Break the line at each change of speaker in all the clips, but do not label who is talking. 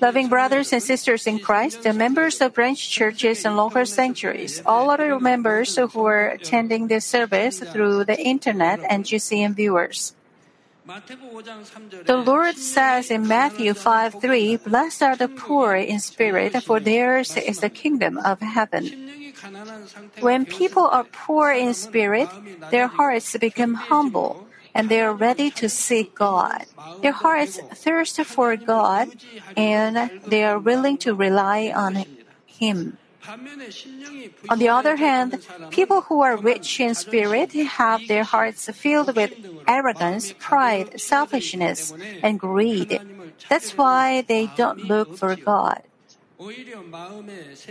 Loving brothers and sisters in Christ, the members of branch churches and local sanctuaries, all other members who are attending this service through the internet and GCN viewers. The Lord says in Matthew 5 3, Blessed are the poor in spirit, for theirs is the kingdom of heaven. When people are poor in spirit, their hearts become humble and they are ready to seek God. Their hearts thirst for God and they are willing to rely on Him. On the other hand, people who are rich in spirit have their hearts filled with arrogance, pride, selfishness, and greed. That's why they don't look for God.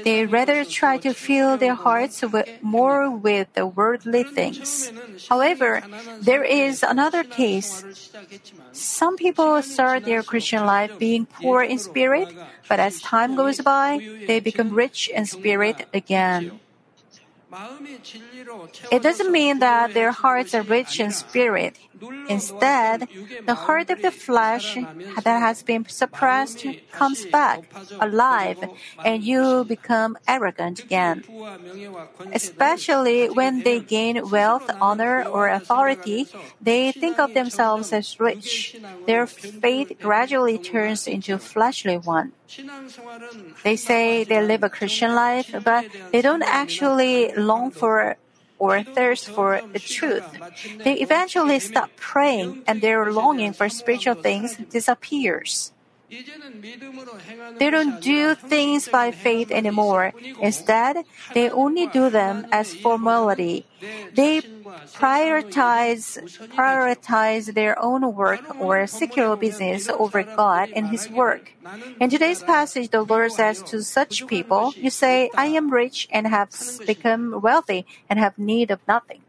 They rather try to fill their hearts with, more with the worldly things. However, there is another case. Some people start their Christian life being poor in spirit, but as time goes by, they become rich in spirit again. It doesn't mean that their hearts are rich in spirit. Instead, the heart of the flesh that has been suppressed comes back alive and you become arrogant again. Especially when they gain wealth, honor, or authority, they think of themselves as rich. Their faith gradually turns into a fleshly one. They say they live a Christian life, but they don't actually long for or thirst for the truth. They eventually stop praying and their longing for spiritual things disappears. They don't do things by faith anymore. Instead, they only do them as formality. They prioritize prioritize their own work or secular business over God and His work. In today's passage, the Lord says to such people, "You say, I am rich and have become wealthy and have need of nothing."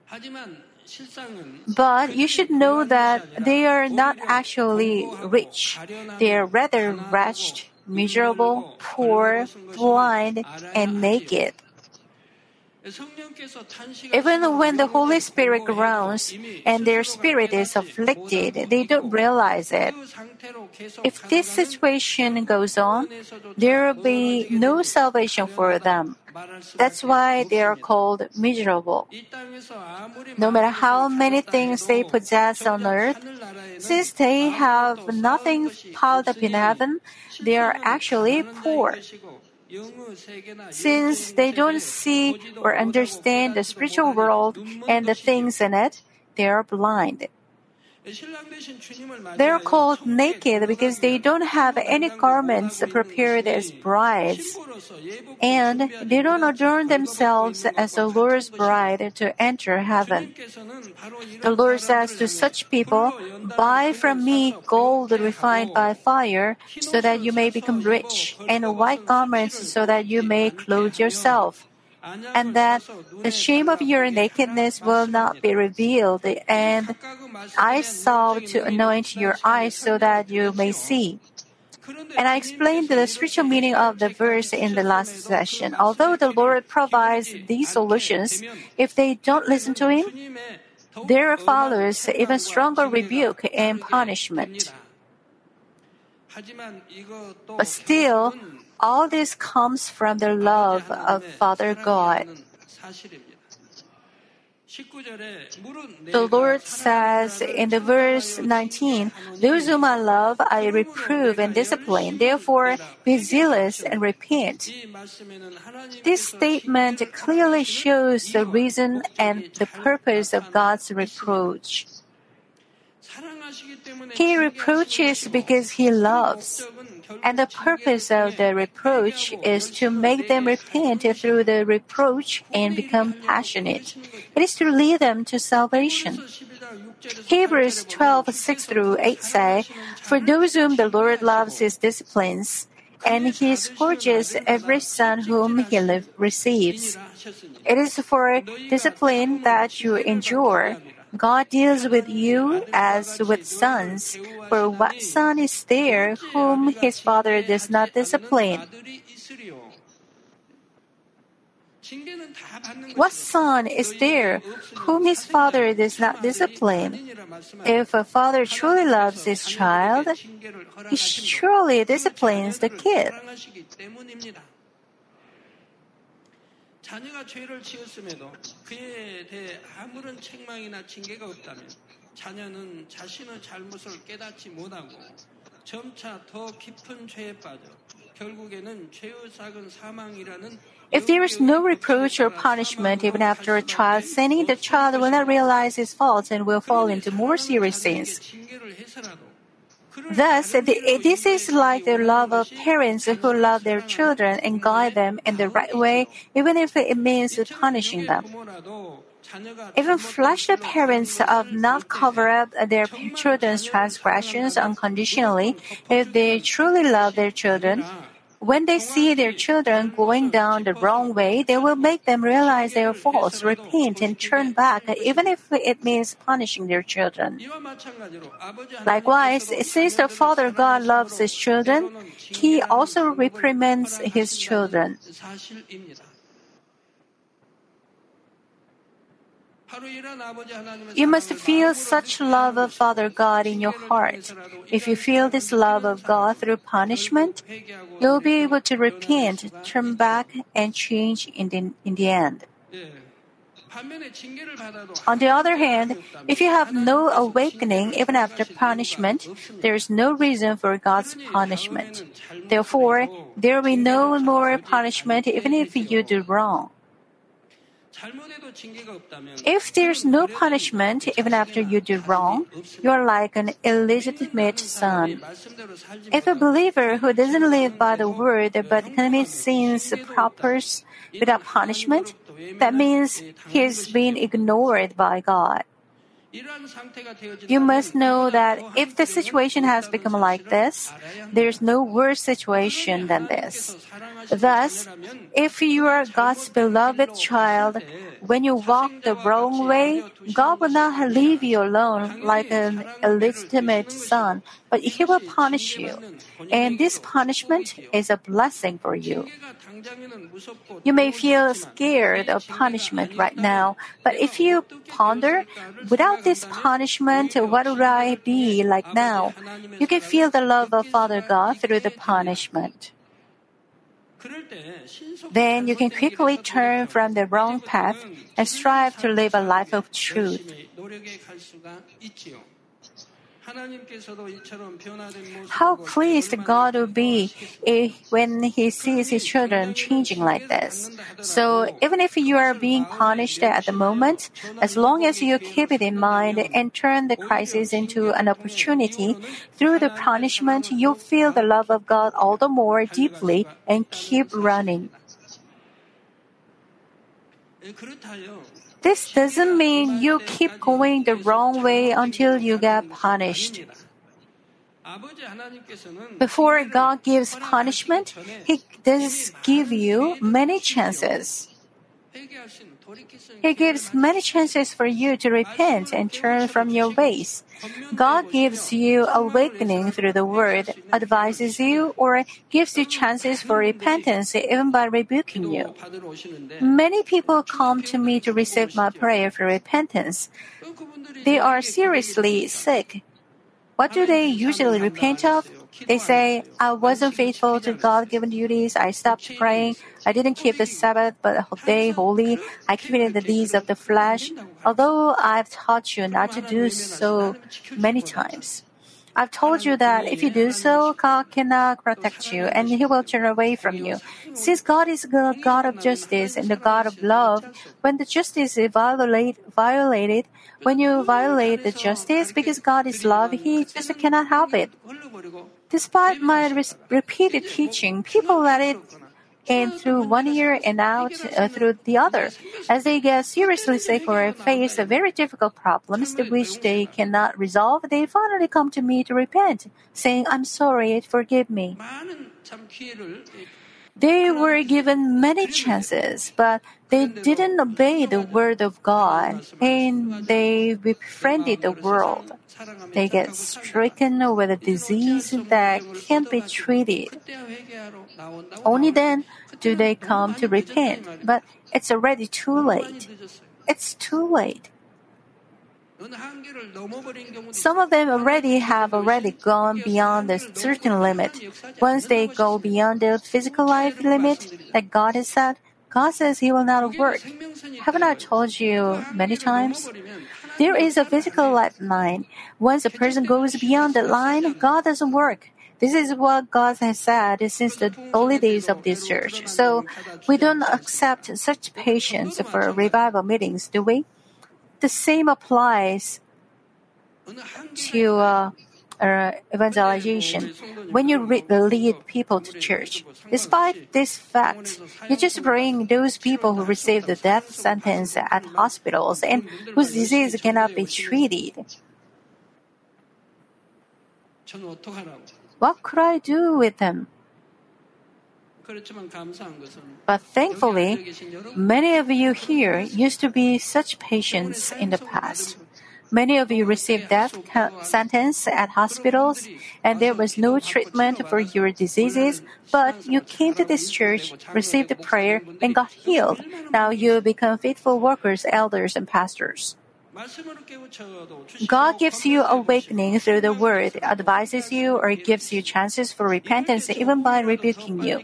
But you should know that they are not actually rich. They are rather wretched, miserable, poor, blind, and naked. Even when the Holy Spirit groans and their spirit is afflicted, they don't realize it. If this situation goes on, there will be no salvation for them. That's why they are called miserable. No matter how many things they possess on earth, since they have nothing piled up in heaven, they are actually poor. Since they don't see or understand the spiritual world and the things in it, they are blind. They are called naked because they don't have any garments prepared as brides, and they don't adorn themselves as the Lord's bride to enter heaven. The Lord says to such people, Buy from me gold refined by fire, so that you may become rich, and white garments, so that you may clothe yourself and that the shame of your nakedness will not be revealed, and I saw to anoint your eyes so that you may see. And I explained the spiritual meaning of the verse in the last session. Although the Lord provides these solutions, if they don't listen to Him, there follows even stronger rebuke and punishment. But still, all this comes from the love of Father God. The Lord says in the verse 19, Those whom I love, I reprove and discipline. Therefore, be zealous and repent. This statement clearly shows the reason and the purpose of God's reproach. He reproaches because he loves. And the purpose of the reproach is to make them repent through the reproach and become passionate. It is to lead them to salvation. Hebrews 12, 6 through 8 say, For those whom the Lord loves his disciplines, and he scourges every son whom he receives. It is for discipline that you endure. God deals with you as with sons. For what son is there whom his father does not discipline? What son is there whom his father does not discipline? If a father truly loves his child, he surely disciplines the kid.
자녀가 죄를 지었음에도 그에 대해 아무런 책망이나 징계가 없다면 자녀는 자신의 잘못을 깨닫지 못하고 점차 더 깊은 죄에 빠져 결국에는 죄의 싹은 사망이라는
If there is no reproach or punishment even after a child sinning, the child will not realize his faults and will fall into more serious sins. Thus, this is like the love of parents who love their children and guide them in the right way, even if it means punishing them. Even fleshly parents of not cover up their children's transgressions unconditionally if they truly love their children. When they see their children going down the wrong way, they will make them realize their faults, repent, and turn back, even if it means punishing their children. Likewise, since the Father God loves His children, He also reprimands His children. You must feel such love of Father God in your heart. If you feel this love of God through punishment, you'll be able to repent, turn back, and change in the, in the end. On the other hand, if you have no awakening even after punishment, there is no reason for God's punishment. Therefore, there will be no more punishment even if you do wrong. If there's no punishment even after you do wrong, you are like an illegitimate son. If a believer who doesn't live by the word but commits sins proper without punishment, that means he's been ignored by God. You must know that if the situation has become like this, there's no worse situation than this. Thus, if you are God's beloved child, when you walk the wrong way, God will not leave you alone like an illegitimate son, but He will punish you. And this punishment is a blessing for you. You may feel scared of punishment right now, but if you ponder, without this punishment, what would I be like now? You can feel the love of Father God through the punishment. Then you can quickly turn from the wrong path and strive to live a life of truth. How pleased God will be when He sees His children changing like this. So, even if you are being punished at the moment, as long as you keep it in mind and turn the crisis into an opportunity, through the punishment, you'll feel the love of God all the more deeply and keep running. This doesn't mean you keep going the wrong way until you get punished. Before God gives punishment, He does give you many chances. He gives many chances for you to repent and turn from your ways. God gives you awakening through the word, advises you, or gives you chances for repentance even by rebuking you. Many people come to me to receive my prayer for repentance. They are seriously sick. What do they usually repent of? They say, I wasn't faithful to God given duties. I stopped praying. I didn't keep the Sabbath but day holy. I committed the deeds of the flesh, although I've taught you not to do so many times. I've told you that if you do so, God cannot protect you and He will turn away from you. Since God is the God of justice and the God of love, when the justice is violate, violated, when you violate the justice because God is love, He just cannot help it. Despite my repeated teaching, people let it in through one ear and out uh, through the other. As they get seriously sick or face very difficult problems which they cannot resolve, they finally come to me to repent, saying, I'm sorry, forgive me. They were given many chances, but they didn't obey the word of God and they befriended the world. They get stricken with a disease that can't be treated. Only then do they come to repent, but it's already too late. It's too late. Some of them already have already gone beyond a certain limit. Once they go beyond the physical life limit that God has set, God says He will not work. Haven't I told you many times? There is a physical life line. Once a person goes beyond that line, God doesn't work. This is what God has said since the early days of this church. So we don't accept such patients for revival meetings, do we? The same applies to uh, uh, evangelization. When you re- lead people to church, despite this fact, you just bring those people who receive the death sentence at hospitals and whose disease cannot be treated. What could I do with them? But thankfully, many of you here used to be such patients in the past. Many of you received death sentence at hospitals, and there was no treatment for your diseases, but you came to this church, received the prayer, and got healed. Now you become faithful workers, elders, and pastors. God gives you awakening through the word, advises you, or gives you chances for repentance even by rebuking you.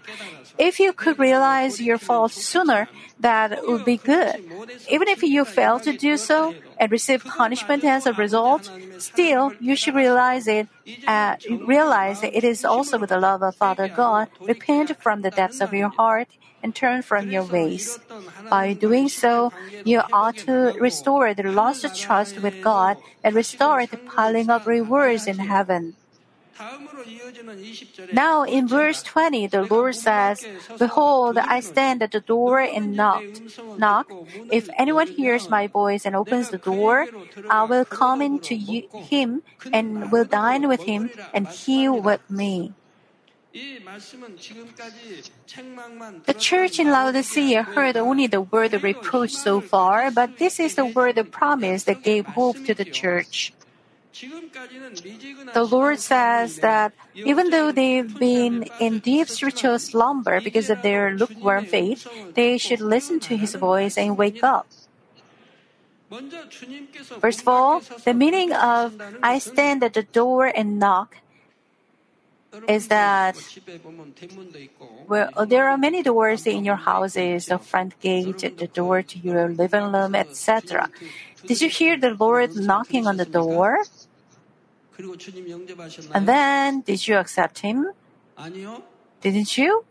If you could realize your fault sooner, that would be good. Even if you fail to do so and receive punishment as a result, still you should realize it. Uh, realize that it is also with the love of Father God. Repent from the depths of your heart and turn from your ways. By doing so, you ought to restore the lost trust with God and restore the piling of rewards in heaven. Now in verse 20, the Lord says, Behold, I stand at the door and knock. Knock. If anyone hears my voice and opens the door, I will come into him and will dine with him and he with me. The church in Laodicea heard only the word of reproach so far, but this is the word of promise that gave hope to the church. The Lord says that even though they've been in deep spiritual slumber because of their lukewarm faith, they should listen to His voice and wake up. First of all, the meaning of I stand at the door and knock is that well, uh, there are many doors in your houses, the front gate, the door to your living room, etc. Did you hear the Lord knocking on the door? And then, did you accept Him? Didn't you?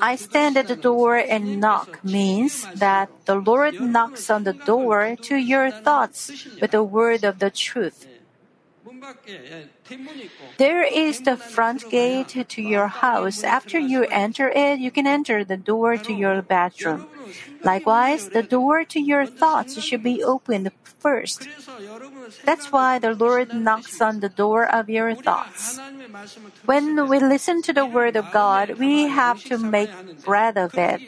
I stand at the door and knock means that the Lord knocks on the door to your thoughts with the word of the truth. There is the front gate to your house. After you enter it, you can enter the door to your bedroom. Likewise, the door to your thoughts should be opened first. That's why the Lord knocks on the door of your thoughts. When we listen to the Word of God, we have to make bread of it.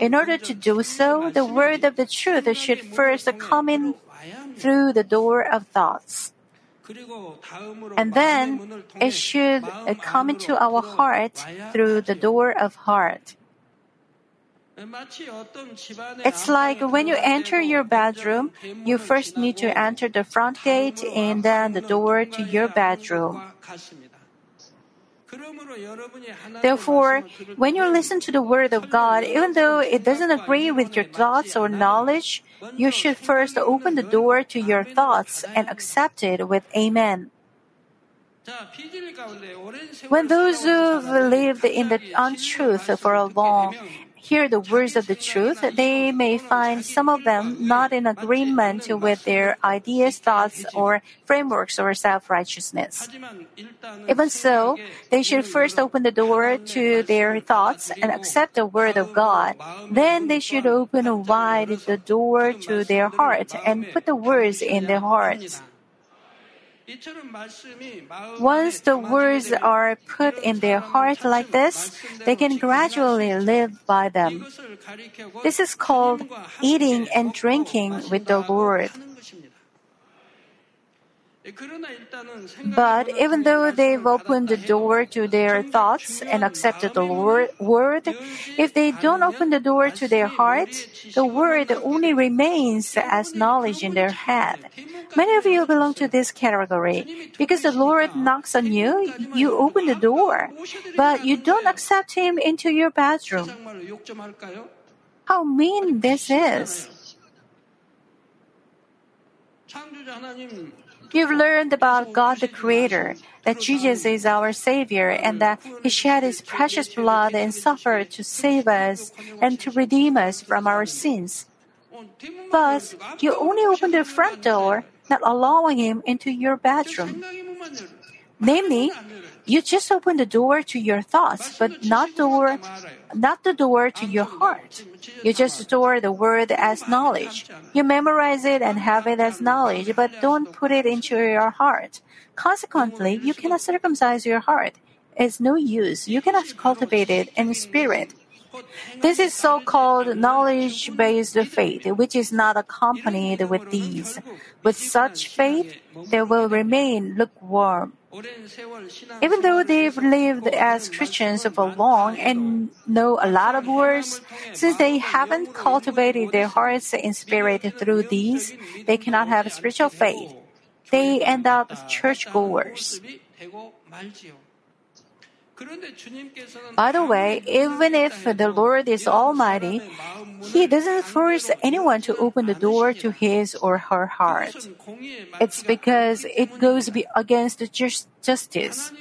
In order to do so, the Word of the truth should first come in through the door of thoughts. And then it should come into our heart through the door of heart. It's like when you enter your bedroom, you first need to enter the front gate and then the door to your bedroom. Therefore, when you listen to the Word of God, even though it doesn't agree with your thoughts or knowledge, you should first open the door to your thoughts and accept it with Amen. When those who've lived in the untruth for a long hear the words of the truth, they may find some of them not in agreement with their ideas, thoughts, or frameworks or self righteousness. Even so, they should first open the door to their thoughts and accept the word of God. Then they should open wide the door to their heart and put the words in their hearts. Once the words are put in their heart like this, they can gradually live by them. This is called eating and drinking with the Lord. But even though they've opened the door to their thoughts and accepted the word, if they don't open the door to their hearts, the word only remains as knowledge in their head. Many of you belong to this category. Because the Lord knocks on you, you open the door, but you don't accept Him into your bedroom. How mean this is! You've learned about God the Creator, that Jesus is our Savior, and that He shed His precious blood and suffered to save us and to redeem us from our sins. But you only open the front door, not allowing Him into your bedroom. Namely, you just open the door to your thoughts, but not door, not the door to your heart. You just store the word as knowledge. You memorize it and have it as knowledge, but don't put it into your heart. Consequently, you cannot circumcise your heart. It's no use. You cannot cultivate it in spirit. This is so called knowledge based faith, which is not accompanied with these. With such faith, they will remain lukewarm. Even though they've lived as Christians for long and know a lot of words, since they haven't cultivated their hearts in spirit through these, they cannot have spiritual faith. They end up churchgoers. By the way, even if the Lord is Almighty, He doesn't force anyone to open the door to his or her heart. It's because it goes against justice.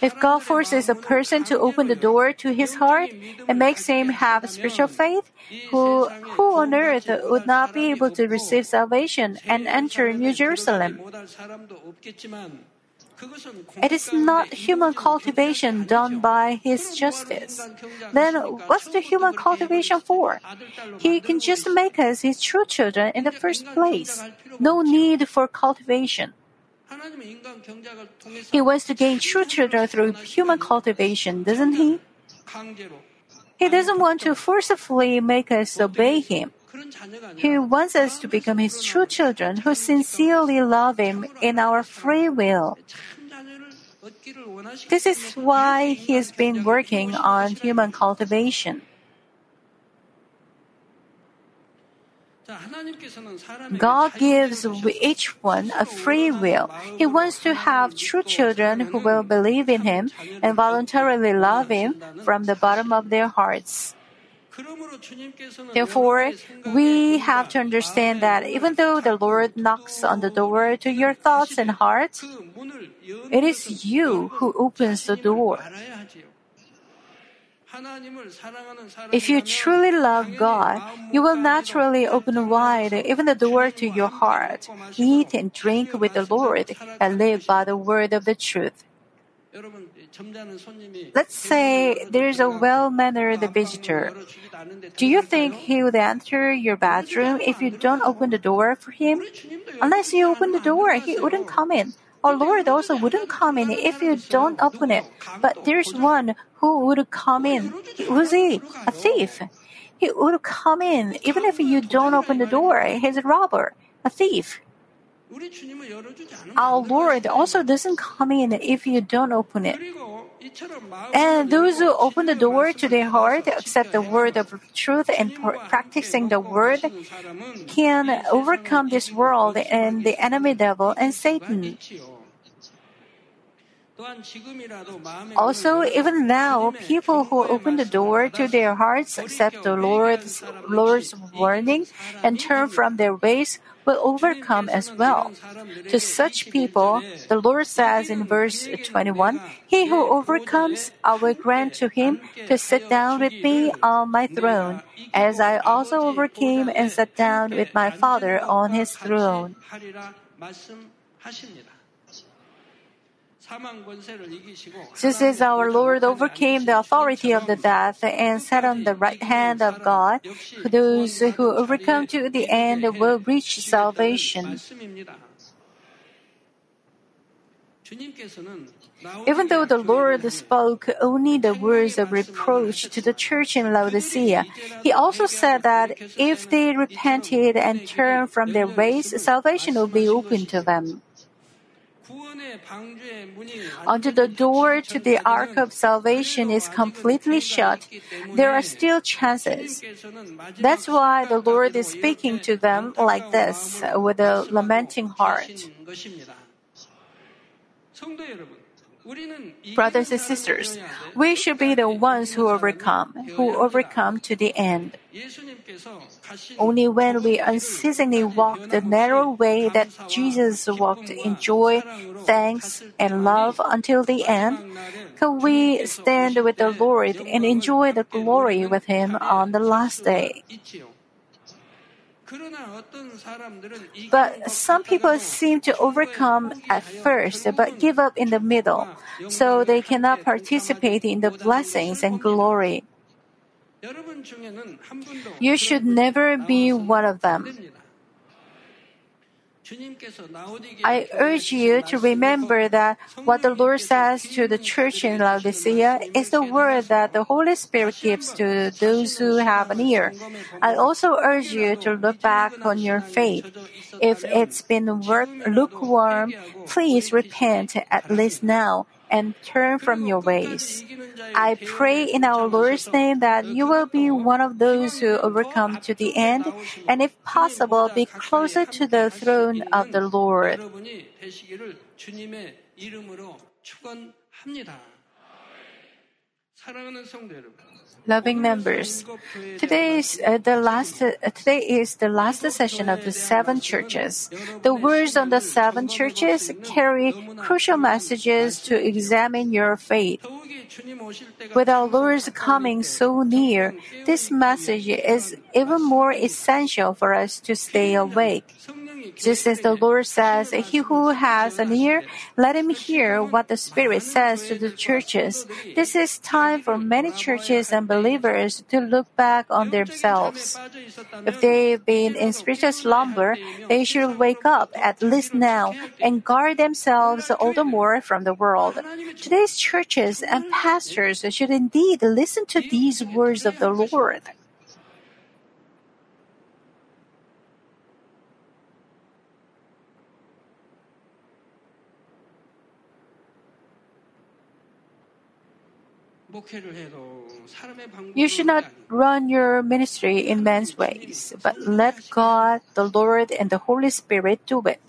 If God forces a person to open the door to his heart and makes him have spiritual faith, who, who on earth would not be able to receive salvation and enter New Jerusalem? It is not human cultivation done by His justice. Then what's the human cultivation for? He can just make us His true children in the first place. No need for cultivation. He wants to gain true children through human cultivation, doesn't He? He doesn't want to forcefully make us obey Him. He wants us to become His true children who sincerely love Him in our free will. This is why He has been working on human cultivation. God gives each one a free will. He wants to have true children who will believe in Him and voluntarily love Him from the bottom of their hearts. Therefore, we have to understand that even though the Lord knocks on the door to your thoughts and heart, it is you who opens the door. If you truly love God, you will naturally open wide even the door to your heart, eat and drink with the Lord, and live by the word of the truth. Let's say there's a well mannered visitor. Do you think he would enter your bedroom if you don't open the door for him? Unless you open the door, he wouldn't come in. Our Lord also wouldn't come in if you don't open it. But there's one who would come in. Who's he? A thief. He would come in even if you don't open the door. He's a robber, a thief. Our Lord also doesn't come in if you don't open it. And those who open the door to their heart, accept the word of truth, and practicing the word, can overcome this world and the enemy devil and Satan. Also, even now, people who open the door to their hearts, accept the Lord's, Lord's warning, and turn from their ways, will overcome as well. To such people, the Lord says in verse 21, He who overcomes, I will grant to him to sit down with me on my throne, as I also overcame and sat down with my Father on his throne. Just as our Lord overcame the authority of the death and sat on the right hand of God, those who overcome to the end will reach salvation. Even though the Lord spoke only the words of reproach to the church in Laodicea, He also said that if they repented and turned from their ways, salvation would be open to them. Until the door to the ark of salvation is completely shut, there are still chances. That's why the Lord is speaking to them like this with a lamenting heart. Brothers and sisters, we should be the ones who overcome, who overcome to the end. Only when we unceasingly walk the narrow way that Jesus walked in joy, thanks, and love until the end, can we stand with the Lord and enjoy the glory with Him on the last day. But some people seem to overcome at first but give up in the middle, so they cannot participate in the blessings and glory. You should never be one of them. I urge you to remember that what the Lord says to the church in Laodicea is the word that the Holy Spirit gives to those who have an ear. I also urge you to look back on your faith. If it's been lukewarm, please repent at least now and turn from your ways. I pray in our Lord's name that you will be one of those who overcome to the end, and if possible, be closer to the throne of the Lord. Loving members, today is uh, the last. Uh, today is the last session of the seven churches. The words on the seven churches carry crucial messages to examine your faith. With our Lord's coming so near, this message is even more essential for us to stay awake. Just as the Lord says, He who has an ear, let him hear what the Spirit says to the churches. This is time for many churches and believers to look back on themselves. If they've been in spiritual slumber, they should wake up at least now and guard themselves all the more from the world. Today's churches and pastors should indeed listen to these words of the Lord. You should not run your ministry in man's ways, but let God, the Lord, and the Holy Spirit do it.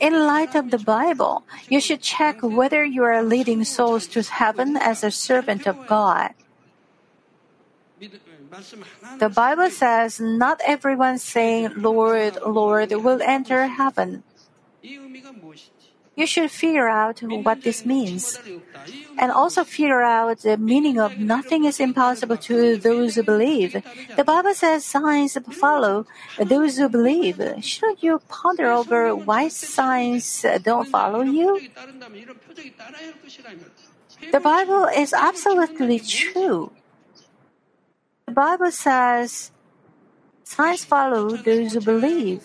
In light of the Bible, you should check whether you are leading souls to heaven as a servant of God. The Bible says not everyone saying, Lord, Lord, will enter heaven. You should figure out what this means. And also figure out the meaning of nothing is impossible to those who believe. The Bible says signs follow those who believe. Shouldn't you ponder over why signs don't follow you? The Bible is absolutely true. The Bible says signs follow those who believe.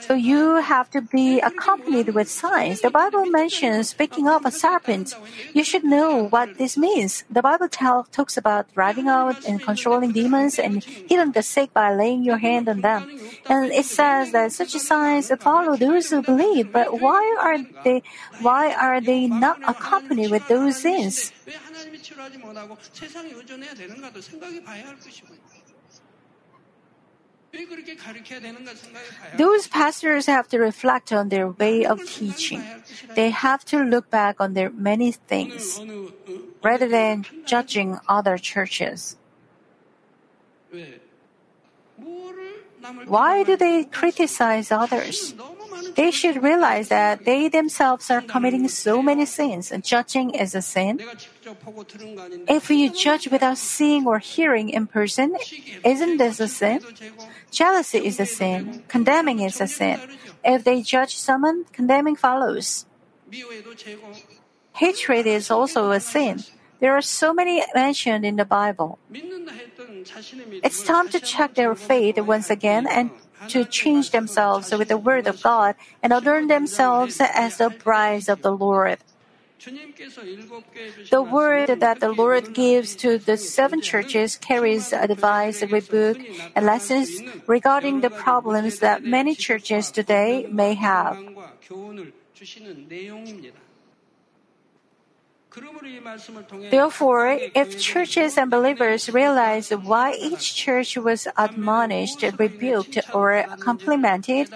So you have to be accompanied with signs. The Bible mentions speaking of a serpent. You should know what this means. The Bible tell, talks about driving out and controlling demons and healing the sick by laying your hand on them. And it says that such signs follow those who believe. But why are they, why are they not accompanied with those things? Those pastors have to reflect on their way of teaching. They have to look back on their many things rather than judging other churches. Why do they criticize others? They should realize that they themselves are committing so many sins, and judging is a sin. If you judge without seeing or hearing in person, isn't this a sin? Jealousy is a sin. Condemning is a sin. If they judge someone, condemning follows. Hatred is also a sin. There are so many mentioned in the Bible. It's time to check their faith once again and to change themselves with the Word of God and adorn themselves as the brides of the Lord. The word that the Lord gives to the seven churches carries advice, rebuke, and lessons regarding the problems that many churches today may have. Therefore, if churches and believers realize why each church was admonished, rebuked, or complimented,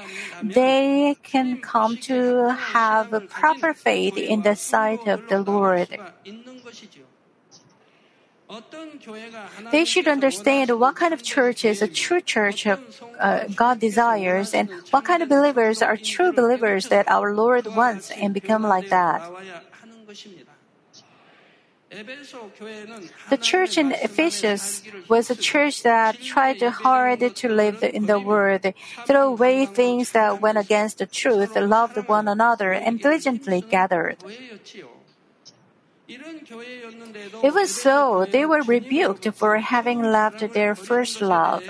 they can come to have proper faith in the sight of the Lord. They should understand what kind of church is a true church of uh, God desires and what kind of believers are true believers that our Lord wants and become like that. The church in Ephesus was a church that tried hard to live in the world, throw away things that went against the truth, loved one another, and diligently gathered. Even so, they were rebuked for having left their first love.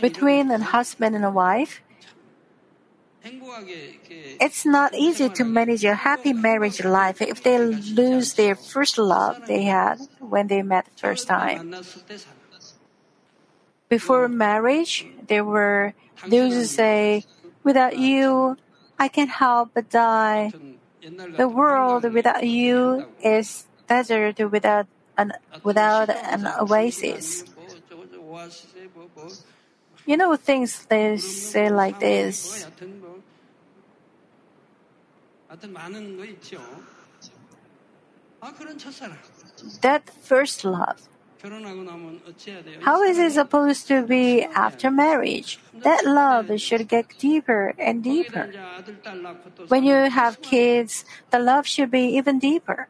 Between a husband and a wife, it's not easy to manage a happy marriage life if they lose their first love they had when they met the first time. Before marriage, there were those who say, Without you, I can't help but die. The world without you is desert without an, without an oasis. You know things they say like this. That first love. How is it supposed to be after marriage? That love should get deeper and deeper. When you have kids, the love should be even deeper.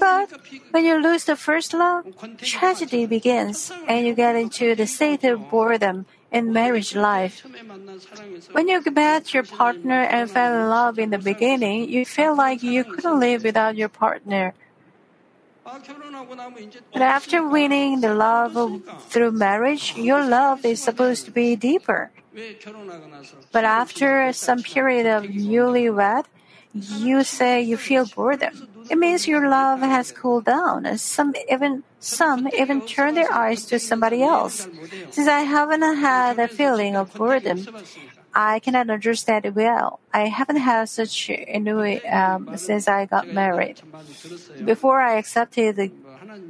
But when you lose the first love, tragedy begins and you get into the state of boredom in marriage life. When you met your partner and fell in love in the beginning, you feel like you couldn't live without your partner. But after winning the love through marriage, your love is supposed to be deeper. But after some period of newlywed, you say you feel boredom. It means your love has cooled down. Some even some even turn their eyes to somebody else. Since I haven't had a feeling of boredom, I cannot understand it well. I haven't had such ennui um, since I got married. Before I accepted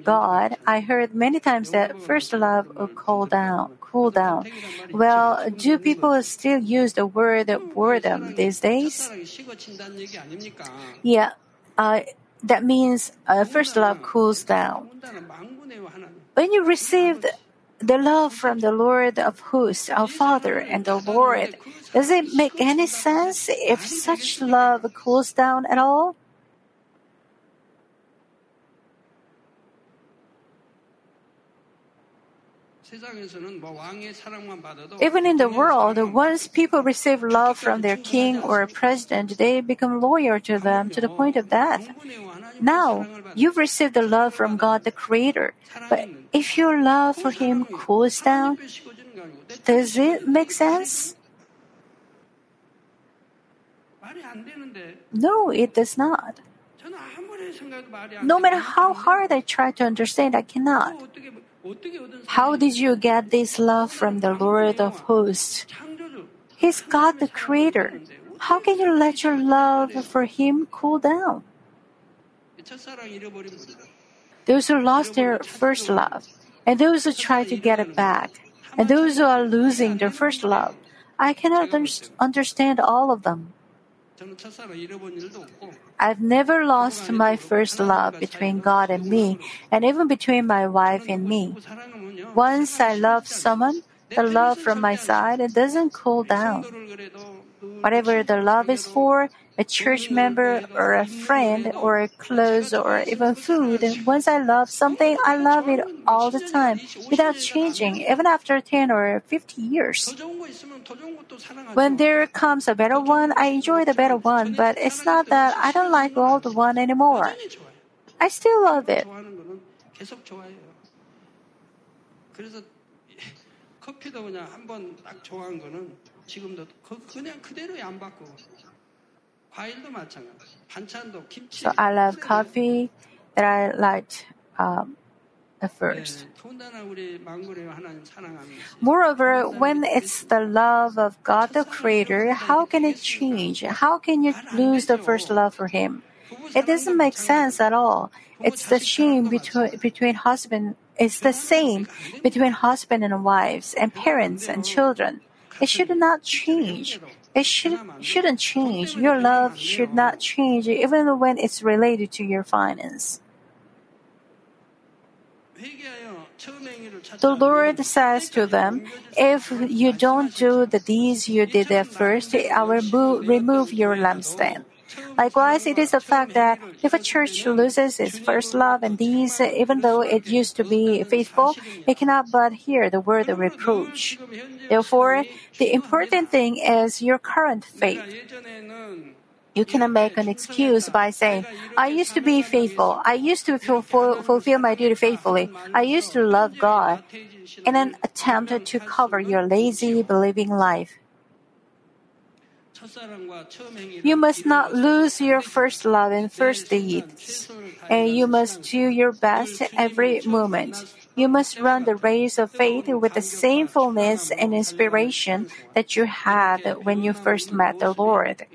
God, I heard many times that first love will cool down. Cool down. Well, do people still use the word boredom these days? Yeah, uh, that means uh, first love cools down. When you received the love from the Lord of hosts, our Father and the Lord, does it make any sense if such love cools down at all? Even in the world, once people receive love from their king or president, they become loyal to them to the point of death. Now, you've received the love from God the Creator, but if your love for Him cools down, does it make sense? No, it does not. No matter how hard I try to understand, I cannot. How did you get this love from the Lord of hosts? He's God the Creator. How can you let your love for Him cool down? Those who lost their first love, and those who try to get it back, and those who are losing their first love, I cannot understand all of them. I've never lost my first love between God and me, and even between my wife and me. Once I love someone, the love from my side doesn't cool down. Whatever the love is for, a church member or a friend or clothes or even food. Once I love something, I love it all the time without changing, even after 10 or 50 years. When there comes a better one, I enjoy the better one, but it's not that I don't like the old one anymore. I still love it.
커피도 그냥 한 번 딱 좋아한 거는 지금도 그- 그냥 그대로 안 바꾸고
So I love coffee that I liked um, at first. Moreover, when it's the love of God the Creator, how can it change? How can you lose the first love for Him? It doesn't make sense at all. It's the same between, between husband. It's the same between husband and wives and parents and children. It should not change. It should, shouldn't change. Your love should not change even when it's related to your finance. The Lord says to them, If you don't do the deeds you did at first, I will remove your lampstand. Likewise, it is the fact that if a church loses its first love and these, even though it used to be faithful, it cannot but hear the word of reproach. Therefore, the important thing is your current faith. You cannot make an excuse by saying, I used to be faithful. I used to fulfill, fulfill my duty faithfully. I used to love God in an attempt to cover your lazy, believing life. You must not lose your first love and first deeds. And you must do your best every moment. You must run the race of faith with the same fullness and inspiration that you had when you first met the Lord.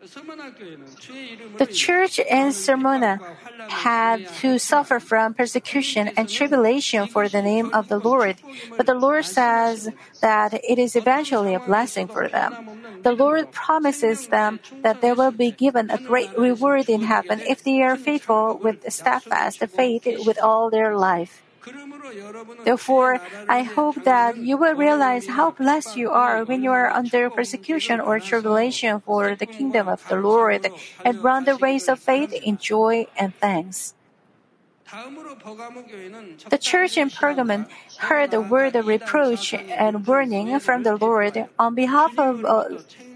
The church in Smyrna had to suffer from persecution and tribulation for the name of the Lord, but the Lord says that it is eventually a blessing for them. The Lord promises them that they will be given a great reward in heaven if they are faithful with steadfast faith with all their life. Therefore, I hope that you will realize how blessed you are when you are under persecution or tribulation for the kingdom of the Lord and run the race of faith in joy and thanks. The church in Pergamon heard the word of reproach and warning from the Lord on behalf of uh,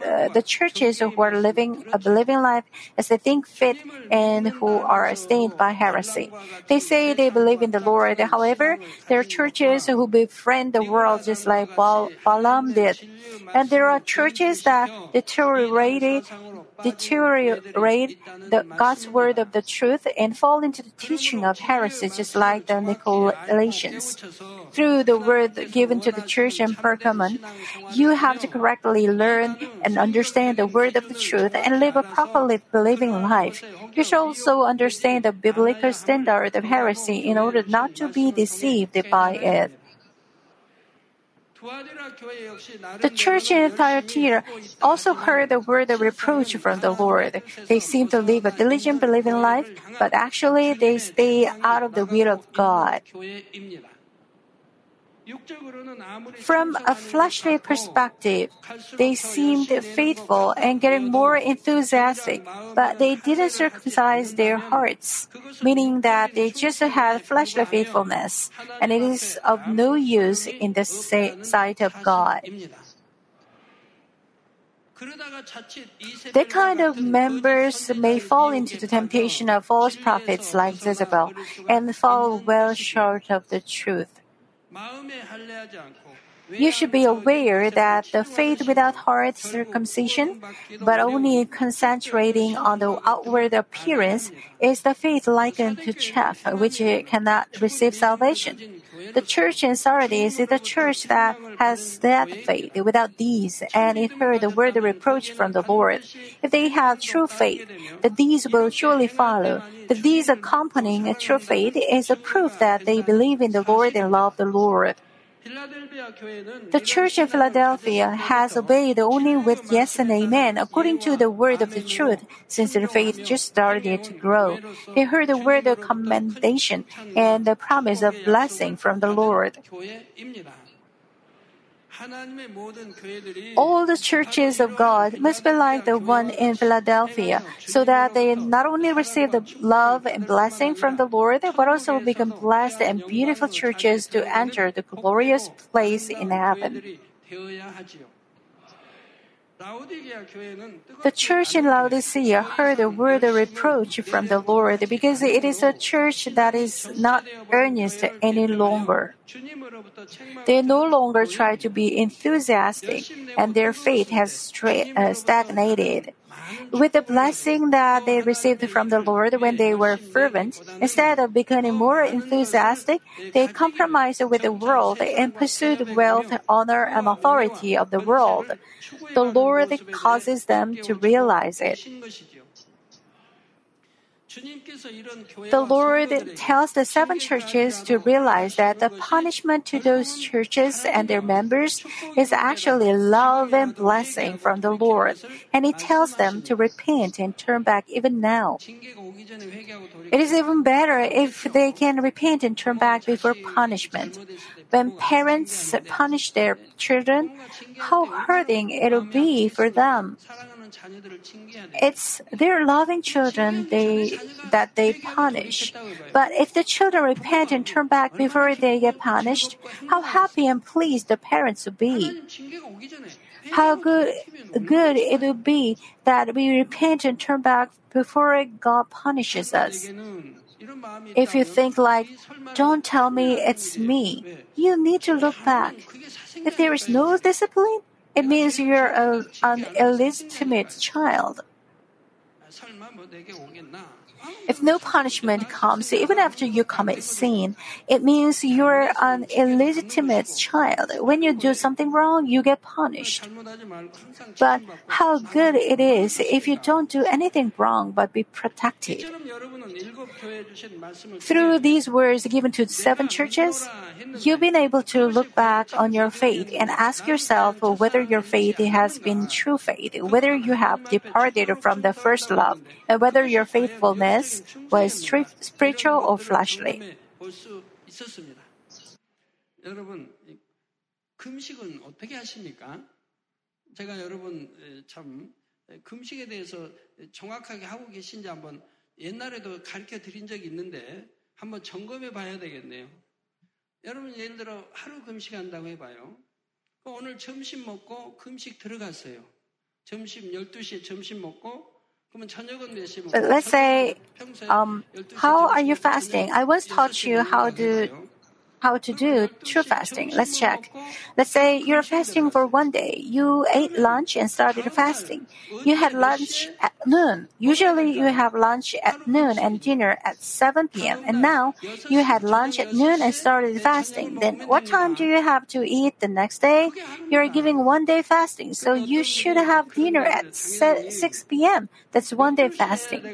uh, the churches who are living a believing life as they think fit and who are stained by heresy. They say they believe in the Lord. However, there are churches who befriend the world just like Balaam did. And there are churches that deteriorate, deteriorate the God's word of the truth and fall into the teaching of heresy just like the Nicolaitans. Through the word given to the church in Pergamon, you have to correctly learn and understand the word of the truth and live a properly believing life. You should also understand the biblical standard of heresy in order not to be deceived by it. The church in Thyatira also heard the word of reproach from the Lord. They seem to live a diligent believing life, but actually they stay out of the will of God. From a fleshly perspective, they seemed faithful and getting more enthusiastic, but they didn't circumcise their hearts, meaning that they just had fleshly faithfulness, and it is of no use in the sight of God. That kind of members may fall into the temptation of false prophets like Jezebel and fall well short of the truth. You should be aware that the faith without heart circumcision, but only concentrating on the outward appearance, is the faith likened to chaff, which cannot receive salvation. The church in Sardis is the church that has that faith without these, and it heard the word of reproach from the Lord. If they have true faith, the deeds will surely follow. The deeds accompanying a true faith is a proof that they believe in the Lord and love the Lord. The church in Philadelphia has obeyed only with yes and amen according to the word of the truth since their faith just started to grow. They heard the word of commendation and the promise of blessing from the Lord. All the churches of God must be like the one in Philadelphia, so that they not only receive the love and blessing from the Lord, but also become blessed and beautiful churches to enter the glorious place in heaven. The church in Laodicea heard a word of reproach from the Lord because it is a church that is not earnest any longer. They no longer try to be enthusiastic, and their faith has uh, stagnated. With the blessing that they received from the Lord when they were fervent, instead of becoming more enthusiastic, they compromised with the world and pursued wealth, honor, and authority of the world. The Lord causes them to realize it. The Lord tells the seven churches to realize that the punishment to those churches and their members is actually love and blessing from the Lord, and He tells them to repent and turn back even now. It is even better if they can repent and turn back before punishment. When parents punish their children, how hurting it'll be for them. It's their loving children they, that they punish. But if the children repent and turn back before they get punished, how happy and pleased the parents will be. How good, good it would be that we repent and turn back before God punishes us. If you think like, don't tell me it's me, you need to look back. If there is no discipline, it means you're a, an illegitimate child. If no punishment comes even after you commit sin, it means you're an illegitimate child. When you do something wrong, you get punished. But how good it is if you don't do anything wrong but be protected. Through these words given to seven churches, you've been able to look back on your faith and ask yourself whether your faith has been true faith, whether you have departed from the first love, and whether your faithfulness was spiritual or fleshly.
여러분, 금식은 어떻게 하십니까? 제가 여러분 참 금식에 대해서 정확하게 하고 계신지 한번 옛날에도 가르쳐 드린 적이 있는데 한번 점검해 봐야 되겠네요. 여러분 예를 들어 하루 금식한다고 해봐요. 오늘 점심 먹고 금식 들어갔어요. 점심 12시에 점심 먹고
But let's say, um, how are you fasting? I once taught you how to how to do true fasting. Let's check. Let's say you're fasting for one day. You ate lunch and started fasting. You had lunch at noon. Usually you have lunch at noon and dinner at 7 p.m. And now you had lunch at noon and started fasting. Then what time do you have to eat the next day? You're giving one day fasting. So you should have dinner at 6 p.m. That's one day fasting.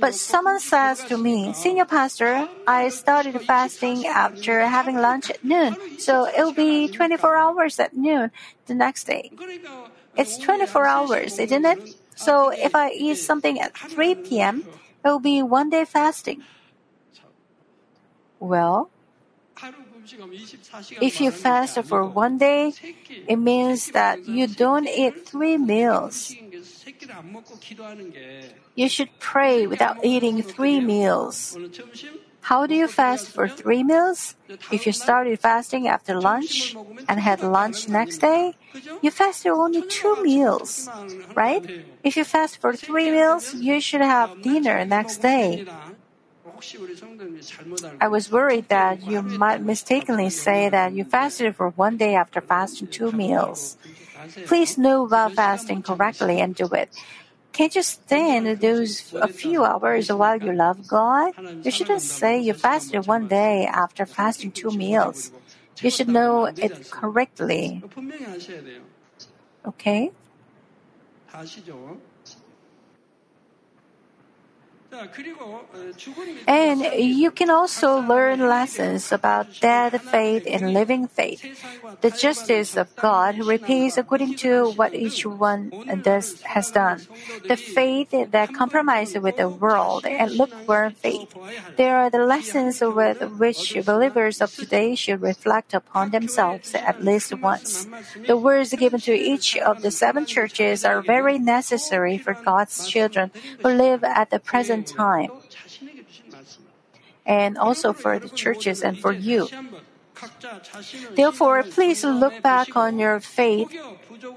But someone says to me, Senior Pastor, I started fasting after having lunch at noon, so it'll be 24 hours at noon the next day. It's 24 hours, isn't it? So if I eat something at 3 p.m., it will be one day fasting. Well, if you fast for one day, it means that you don't eat three meals. You should pray without eating three meals. How do you fast for three meals? If you started fasting after lunch and had lunch next day, you fasted only two meals, right? If you fast for three meals, you should have dinner next day. I was worried that you might mistakenly say that you fasted for one day after fasting two meals. Please know about fasting correctly and do it. Can't you stand those a few hours while you love God? You shouldn't say you fasted one day after fasting two meals. You should know it correctly. Okay? And you can also learn lessons about dead faith and living faith. The justice of God repays according to what each one does, has done. The faith that compromises with the world and lukewarm faith. There are the lessons with which believers of today should reflect upon themselves at least once. The words given to each of the seven churches are very necessary for God's children who live at the present time and also for the churches and for you. Therefore, please look back on your faith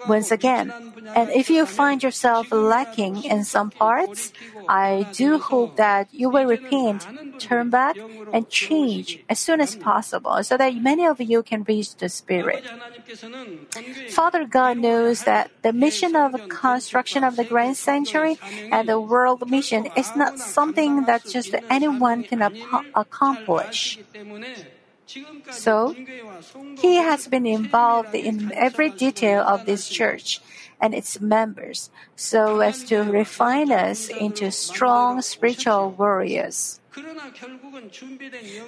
once again. And if you find yourself lacking in some parts, I do hope that you will repent, turn back, and change as soon as possible so that many of you can reach the Spirit. Father God knows that the mission of construction of the Grand Sanctuary and the world mission is not something that just anyone can accomplish. So, he has been involved in every detail of this church and its members so as to refine us into strong spiritual warriors.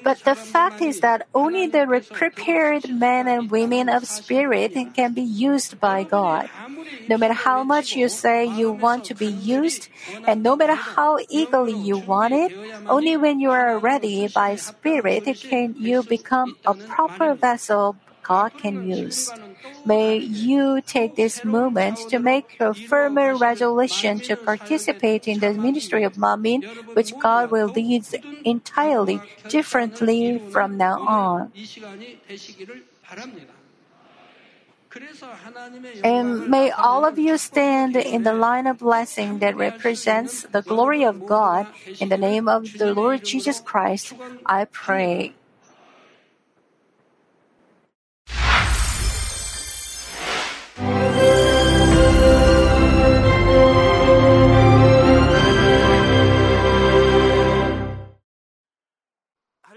But the fact is that only the prepared men and women of spirit can be used by God. No matter how much you say you want to be used, and no matter how eagerly you want it, only when you are ready by spirit can you become a proper vessel God can use. May you take this moment to make a firmer resolution to participate in the ministry of Manmin, which God will lead entirely differently from now on. And may all of you stand in the line of blessing that represents the glory of God. In the name of the Lord Jesus Christ, I pray.